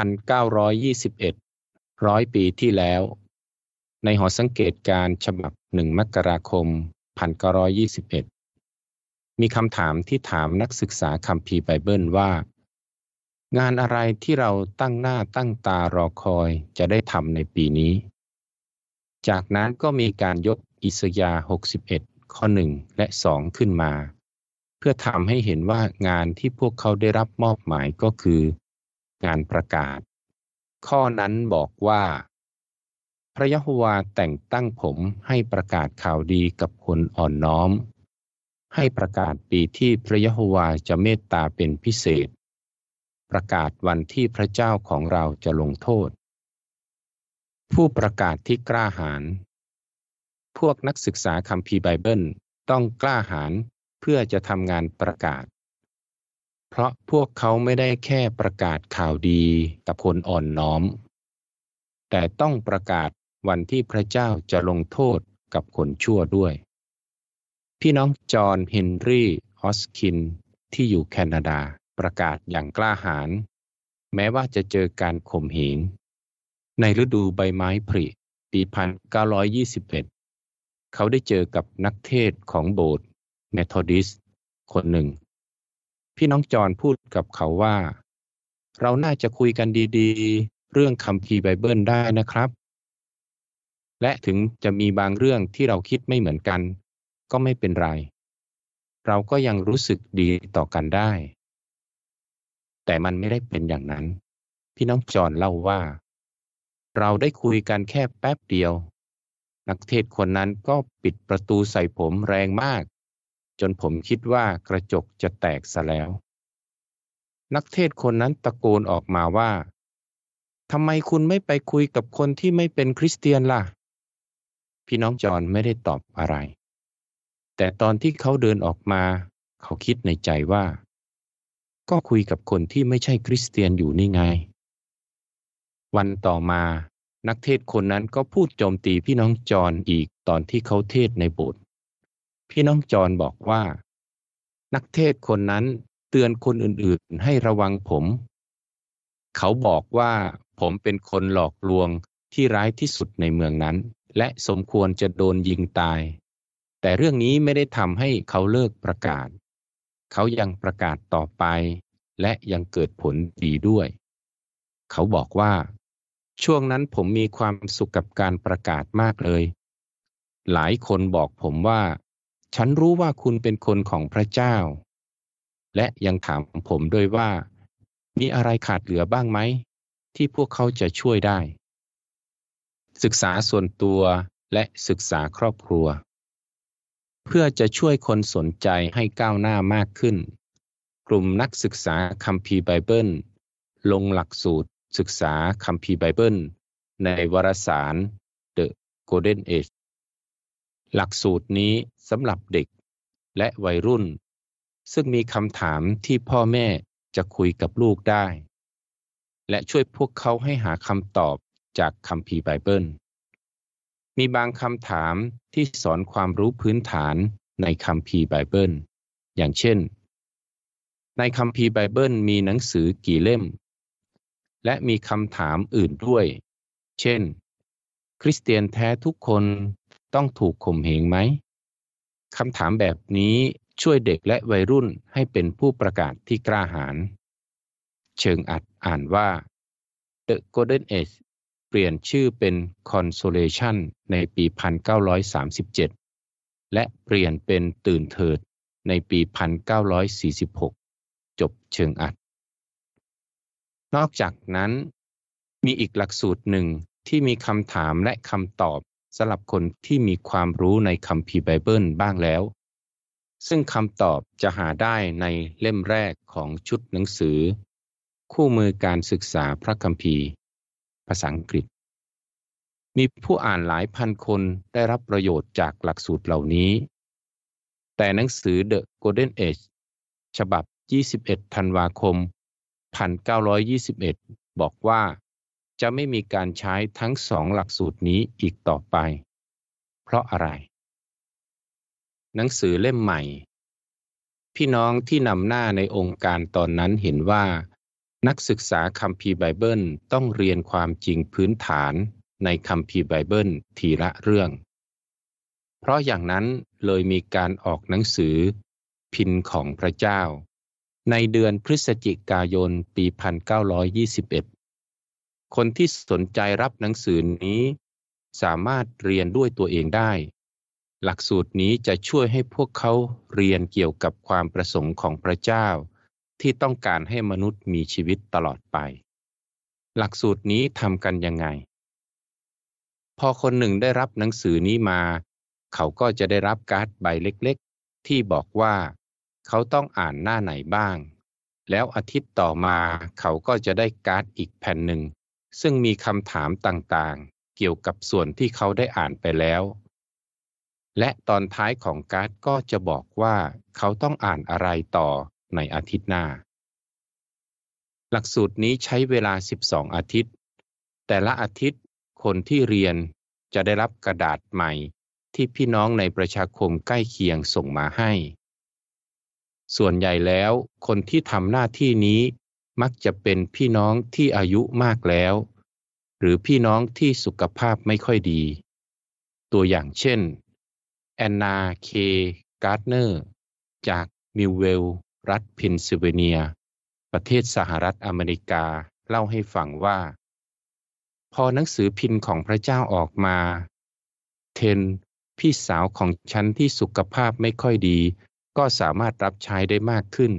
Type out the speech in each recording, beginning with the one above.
1921 ร้อยปีที่แล้ว ในหอสังเกตการฉบับหนึ่งมกราคม 1921 มีคำถามที่ถามนักศึกษาคัมภีร์ไบเบิลว่า งานอะไรที่เราตั้งหน้าตั้งตารอคอยจะได้ทำในปีนี้ จากนั้นก็มีการยกอิสยาห์61 ข้อ 1 และ 2 ขึ้นมาเพื่อทำให้เห็นว่างานที่พวกเขาได้รับมอบหมายก็คือ งานประกาศ ข้อนั้นบอกว่า พระยะโฮวาแต่งตั้งผมให้ประกาศข่าวดีกับคนอ่อนน้อม ให้ประกาศปีที่พระยะโฮวาจะเมตตาเป็นพิเศษ ประกาศวันที่พระเจ้าของเราจะลงโทษ ผู้ประกาศที่กล้าหาญพวกนักศึกษาคัมภีร์ไบเบิลต้องกล้าหาญเพื่อจะทำงานประกาศ เพราะพวกเขาไม่ได้แค่ประกาศข่าวดีกับคนอ่อนน้อม แต่ต้องประกาศวันที่พระเจ้าจะลงโทษกับคนชั่วด้วย พี่น้องจอห์นเฮนรี่ฮอสคินที่อยู่แคนาดาประกาศอย่างกล้าหาญแม้ว่าจะเจอการข่มเหงในฤดูใบไม้ผลิปี 1921 เขาได้เจอกับนักเทศของโบสถ์เมทอดิส คนหนึ่ง พี่น้องจอนพูดกับเขาว่า เราน่าจะคุยกันดีๆ เรื่องคัมภีร์ไบเบิลได้นะครับ และถึงจะมีบางเรื่องที่เราคิดไม่เหมือนกัน ก็ไม่เป็นไร เราก็ยังรู้สึกดีต่อกันได้ แต่มันไม่ได้เป็นอย่างนั้น พี่น้องจอนเล่าว่า เราได้คุยกันแค่แป๊บเดียว นักเทศคนนั้นก็ปิดประตูใส่ผมแรงมาก จนผมคิดว่ากระจกจะแตกซะแล้ว นักเทศคนนั้นตะโกนออกมาว่าทำไมคุณไม่ไปคุยกับคนที่ไม่เป็นคริสเตียนล่ะ พี่น้องจอนไม่ได้ตอบอะไร แต่ตอนที่เขาเดินออกมา เขาคิดในใจว่า ก็คุยกับคนที่ไม่ใช่คริสเตียนอยู่นี่ไง วันต่อมานักเทศคนนั้นก็พูดโจมตีพี่น้องจอนอีกตอนที่เขาเทศในโบสถ์ พี่น้องจอนบอกว่า นักเทศคนนั้นเตือนคนอื่นๆให้ระวังผม เขาบอกว่าผมเป็นคนหลอกลวงที่ร้ายที่สุดในเมืองนั้น และสมควรจะโดนยิงตาย แต่เรื่องนี้ไม่ได้ทำให้เขาเลิกประกาศ เขายังประกาศต่อไป และยังเกิดผลดีด้วย เขาบอกว่า ช่วงนั้นผมมีความสุขกับการประกาศมากเลย หลายคนบอกผมว่า ฉันรู้ว่าคุณเป็นคนของพระเจ้า และยังถามผมด้วยว่า มีอะไรขาดเหลือบ้างไหม ที่พวกเขาจะช่วยได้ ศึกษาส่วนตัวและศึกษาครอบครัว เพื่อจะช่วยคนสนใจให้ก้าวหน้ามากขึ้น กลุ่มนักศึกษาคัมภีร์ไบเบิล ลงหลักสูตรศึกษาคัมภีร์ไบเบิล ในวารสาร The Golden Age หลักสูตรนี้สำหรับเด็กและวัยรุ่น ซึ่งมีคำถามที่พ่อแม่จะคุยกับลูกได้ และช่วยพวกเขาให้หาคำตอบจากคัมภีร์ไบเบิล มีบางคำถามที่สอนความรู้พื้นฐานในคัมภีร์ไบเบิล อย่างเช่น ในคัมภีร์ไบเบิลมีหนังสือกี่เล่ม และมีคำถามอื่นด้วย เช่น คริสเตียนแท้ทุกคน ต้องถูกข่มเหงไหมคำถามแบบนี้ช่วยเด็กและวัยรุ่นให้เป็นผู้ประกาศที่กล้าหาญเชิงอัดอ่านว่า The Golden Age เปลี่ยนชื่อเป็น Consolation ในปี 1937 และเปลี่ยนเป็นตื่นเถิดในปี 1946 จบเชิงอัด นอกจากนั้น มีอีกหลักสูตรหนึ่งที่มีคำถามและคำตอบ สำหรับคนที่มีความรู้ในคัมภีร์ไบเบิลบ้างแล้ว ซึ่งคำตอบจะหาได้ในเล่มแรกของชุดหนังสือ คู่มือการศึกษาพระคัมภีร์ ภาษาอังกฤษ มีผู้อ่านหลายพันคนได้รับประโยชน์จากหลักสูตรเหล่านี้ แต่หนังสือ The Golden Age ฉบับ 21 ธันวาคม 1921 บอกว่า จะไม่มีการใช้ทั้งสองหลักสูตรนี้อีกต่อไป เพราะอะไร หนังสือเล่มใหม่ พี่น้องที่นำหน้าในองค์การตอนนั้นเห็นว่า นักศึกษาคัมภีร์ไบเบิลต้องเรียนความจริงพื้นฐานในคัมภีร์ไบเบิลทีละเรื่อง เพราะอย่างนั้นเลยมีการออกหนังสือ พิณของพระเจ้า ในเดือนพฤศจิกายนปี 1921 คนที่สนใจรับหนังสือนี้ สามารถเรียนด้วยตัวเองได้ หลักสูตรนี้จะช่วยให้พวกเขาเรียนเกี่ยวกับความประสงค์ของพระเจ้า ที่ต้องการให้มนุษย์มีชีวิตตลอดไป หลักสูตรนี้ทำกันยังไง พอคนหนึ่งได้รับหนังสือนี้มา เขาก็จะได้รับการ์ดใบเล็กๆ ที่บอกว่า เขาต้องอ่านหน้าไหนบ้างแล้วอาทิตย์ต่อมาเขาก็จะได้การ์ดอีกแผ่นหนึ่ง ซึ่งมีคำถามต่างๆ เกี่ยวกับส่วนที่เขาได้อ่านไปแล้ว และตอนท้ายของการ์ดก็จะบอกว่าเขาต้องอ่านอะไรต่อในอาทิตย์หน้า หลักสูตรนี้ใช้เวลา 12 อาทิตย์ แต่ละอาทิตย์คนที่เรียนจะได้รับกระดาษใหม่ที่พี่น้องในประชาคมใกล้เคียงส่งมาให้ ส่วนใหญ่แล้วคนที่ทำหน้าที่นี้ มักจะเป็นพี่น้องที่อายุมากแล้ว หรือพี่น้องที่สุขภาพไม่ค่อยดี ตัวอย่างเช่น แอนนา เค การ์ดเนอร์ จากมิวเวล รัฐเพนซิลเวเนีย ประเทศสหรัฐอเมริกาเล่าให้ฟังว่า พอหนังสือพิณของพระเจ้าออกมา เทน พี่สาวของฉันที่สุขภาพไม่ค่อยดี ก็สามารถรับใช้ได้มากขึ้น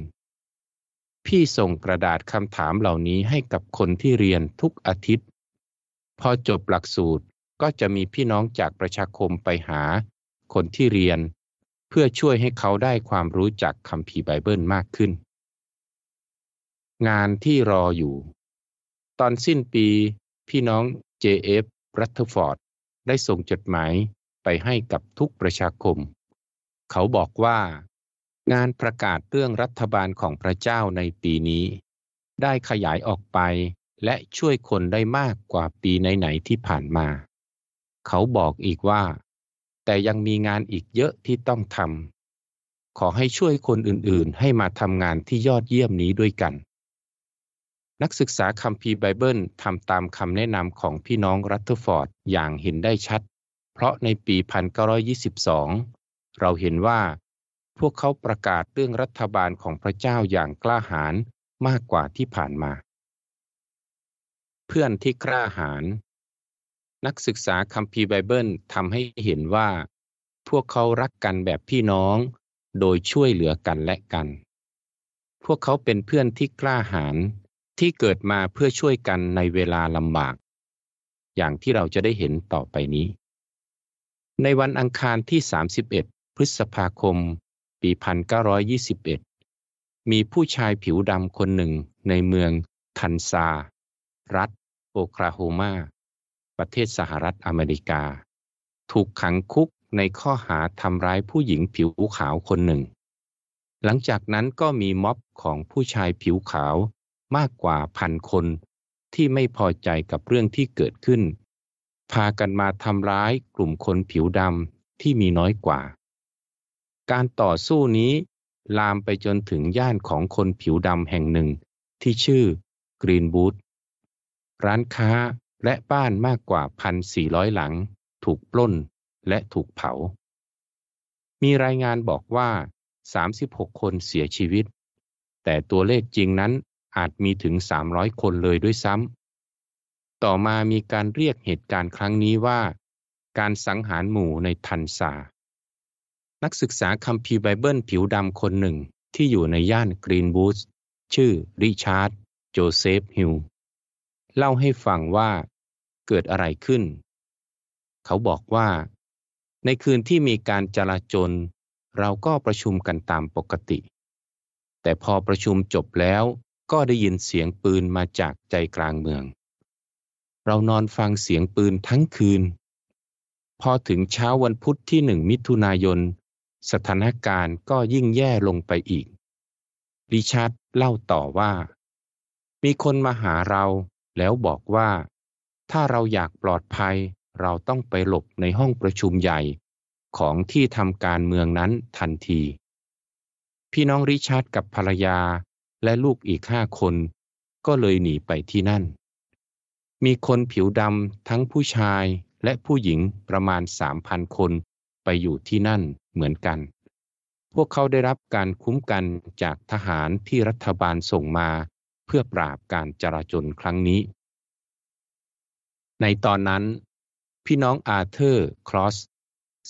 พี่ส่งกระดาษคำถามเหล่านี้ให้กับคนที่เรียนทุกอาทิตย์ พอจบหลักสูตรก็จะมีพี่น้องจากประชาคมไปหา คนที่เรียน เพื่อช่วยให้เขาได้ความรู้จักคัมภีร์ไบเบิลมากขึ้น งานที่รออยู่ ตอนสิ้นปี พี่น้อง J.F. รัตฟอร์ดได้ส่งจดหมายไปให้กับทุกประชาคม เขาบอกว่า งานประกาศเรื่องรัฐบาลของพระเจ้าในปีนี้ ได้ขยายออกไปและช่วยคนได้มากกว่าปีไหนๆที่ผ่านมา เขาบอกอีกว่า แต่ยังมีงานอีกเยอะที่ต้องทำ ขอให้ช่วยคนอื่นๆ ให้มาทำงานที่ยอดเยี่ยมนี้ด้วยกัน นักศึกษาคัมภีร์ไบเบิลทำตามคำแนะนำของพี่น้องรัตเทอร์ฟอร์ดอย่างเห็นได้ชัด เพราะในปี 1922 เราเห็นว่า พวกเขาประกาศเรื่องรัฐบาลของพระเจ้าอย่างกล้าหาญมากกว่าที่ผ่านมา เพื่อนที่กล้าหาญนักศึกษาคัมภีร์ไบเบิลทำให้เห็นว่า พวกเขารักกันแบบพี่น้อง โดยช่วยเหลือกันและกัน พวกเขาเป็นเพื่อนที่กล้าหาญที่เกิดมาเพื่อช่วยกันในเวลาลำบาก อย่างที่เราจะได้เห็นต่อไปนี้ ในวันอังคารที่ 31 พฤษภาคม ปี 1921 มีผู้ชายผิวดำคนหนึ่งในเมืองทันซา รัฐ โอคลาโฮมา ประเทศสหรัฐอเมริกา ถูกขังคุกในข้อหาทำร้ายผู้หญิงผิวขาวคนหนึ่ง หลังจากนั้นก็มีม็อบของผู้ชายผิวขาวมากกว่าพันคนที่ไม่พอใจกับเรื่องที่เกิดขึ้น พากันมาทำร้ายกลุ่มคนผิวดำที่มีน้อยกว่า การต่อสู้นี้ลามไปจนถึงย่านของคนผิวดำแห่งหนึ่ง ที่ชื่อกรีนบูธร้านค้าและบ้านมากกว่า 1,400 หลัง ถูกปล้นและถูกเผา มีรายงานบอกว่า 36 คนเสียชีวิต แต่ตัวเลขจริงนั้นอาจมีถึง 300 คนเลยด้วยซ้ำ ต่อมามีการเรียกเหตุการณ์ครั้งนี้ว่า การสังหารหมู่ในทัลซา นักศึกษาคัมภีร์ไบเบิลผิวดำคนหนึ่งที่อยู่ในย่านกรีนวูดชื่อริชาร์ดโจเซฟฮิลเล่าให้ฟังว่าเกิดอะไรขึ้น เขาบอกว่า ในคืนที่มีการจลาจลเราก็ประชุมกันตามปกติ แต่พอประชุมจบแล้วก็ได้ยินเสียงปืนมาจากใจกลางเมือง เรานอนฟังเสียงปืนทั้งคืน พอถึงเช้าวันพุธที่หนึ่งมิถุนายน สถานการณ์ก็ยิ่งแย่ลงไปอีก ริชาร์ดเล่าต่อว่า มีคนมาหาเราแล้วบอกว่า ถ้าเราอยากปลอดภัยเราต้องไปหลบในห้องประชุมใหญ่ของที่ทำการเมืองนั้นทันที พี่น้องริชาร์ดกับภรรยาและลูกอีกห้าคน ก็เลยหนีไปที่นั่น มีคนผิวดำทั้งผู้ชายและผู้หญิงประมาณสามพันคน ไปอยู่ที่นั่นเหมือนกัน พวกเขาได้รับการคุ้มกันจากทหารที่รัฐบาลส่งมา เพื่อปราบการจราจนครั้งนี้ ในตอนนั้น พี่น้องอาเธอร์ครอส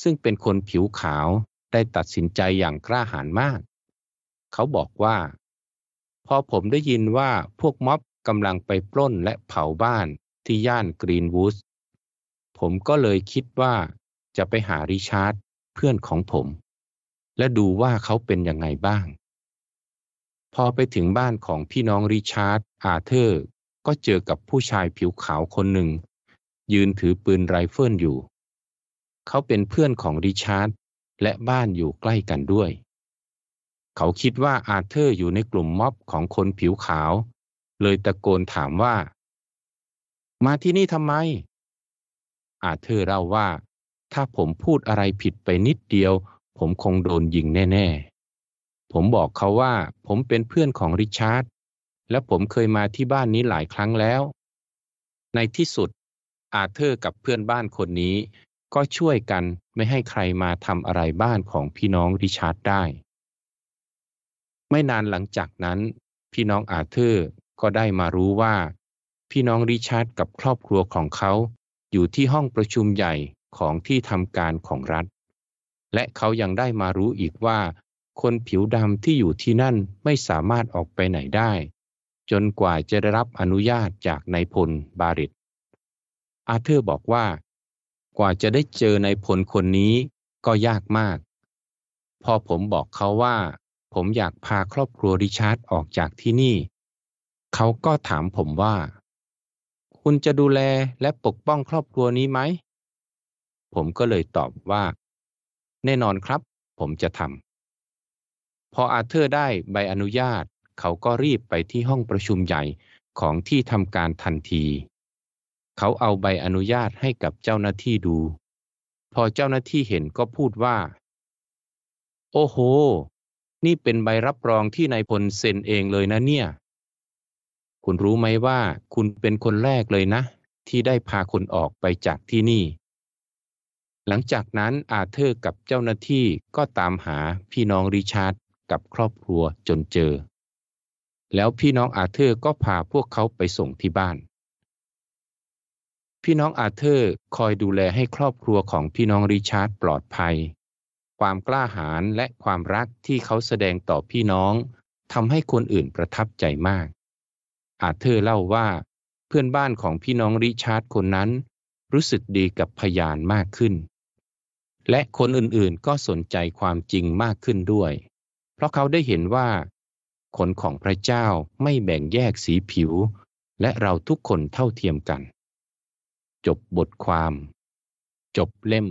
ซึ่งเป็นคนผิวขาวได้ตัดสินใจอย่างกล้าหาญมาก เขาบอกว่า พอผมได้ยินว่าพวกม็อบกำลังไปปล้นและเผาบ้านที่ย่านกรีนวูดผมก็เลยคิดว่า จะไปหาริชาร์ดเพื่อนของผม และดูว่าเขาเป็นยังไงบ้าง พอไปถึงบ้านของพี่น้องริชาร์ดอาเธอร์ ก็เจอกับผู้ชายผิวขาวคนหนึ่ง ยืนถือปืนไรเฟิลอยู่ เขาเป็นเพื่อนของริชาร์ดและบ้านอยู่ใกล้กันด้วย เขาคิดว่าอาเธอร์อยู่ในกลุ่มม็อบของคนผิวขาว เลยตะโกนถามว่า มาที่นี่ทำไมอาเธอร์เล่าว่า ถ้าผมพูดอะไรผิดไปนิดเดียว ผมคงโดนยิงแน่ ๆ ผมบอกเขาว่าผมเป็นเพื่อนของริชาร์ดและผมเคยมาที่บ้านนี้หลายครั้งแล้ว ในที่สุด อาเธอร์กับเพื่อนบ้านคนนี้ ก็ช่วยกันไม่ให้ใครมาทำอะไรบ้านของพี่น้องริชาร์ดได้ ไม่นานหลังจากนั้น พี่น้องอาเธอร์ก็ได้มารู้ว่า พี่น้องริชาร์ดกับครอบครัวของเขาอยู่ที่ห้องประชุมใหญ่ ของที่ทำการของรัฐ และเขายังได้มารู้อีกว่า คนผิวดำที่อยู่ที่นั่นไม่สามารถออกไปไหนได้ จนกว่าจะได้รับอนุญาตจากนายพลบาริตอาเธอร์บอกว่า กว่าจะได้เจอในผลคนนี้ก็ยากมาก พอผมบอกเขาว่า ผมอยากพาครอบครัวริชาร์ดออกจากที่นี่ เขาก็ถามผมว่า คุณจะดูแลและปกป้องครอบครัวนี้ไหม ผมก็เลยตอบว่า แน่นอนครับ ผมจะทำพออาเธอร์ได้ใบอนุญาต เขาก็รีบไปที่ห้องประชุมใหญ่ของที่ทำการทันที เขาเอาใบอนุญาตให้กับเจ้าหน้าที่ดู พอเจ้าหน้าที่เห็นก็พูดว่า โอ้โห นี่เป็นใบรับรองที่นายพลเซ็นเองเลยนะเนี่ย คุณรู้ไหมว่าคุณเป็นคนแรกเลยนะ ที่ได้พาคนออกไปจากที่นี่ หลังจากนั้นอาเธอร์กับเจ้าหน้าที่ก็ตามหาพี่น้องริชาร์ดกับครอบครัวจนเจอ แล้วพี่น้องอาเธอร์ก็พาพวกเขาไปส่งที่บ้าน พี่น้องอาเธอร์คอยดูแลให้ครอบครัวของพี่น้องริชาร์ดปลอดภัย ความกล้าหาญและความรักที่เขาแสดงต่อพี่น้องทำให้คนอื่นประทับใจมาก อาเธอร์เล่าว่า เพื่อนบ้านของพี่น้องริชาร์ดคนนั้น รู้สึกดีกับพยานมากขึ้น และคนอื่นๆก็สนใจความจริงมากขึ้นด้วย เพราะเขาได้เห็นว่าคนของพระเจ้าไม่แบ่งแยกสีผิว และเราทุกคนเท่าเทียมกัน จบบทความ จบเล่ม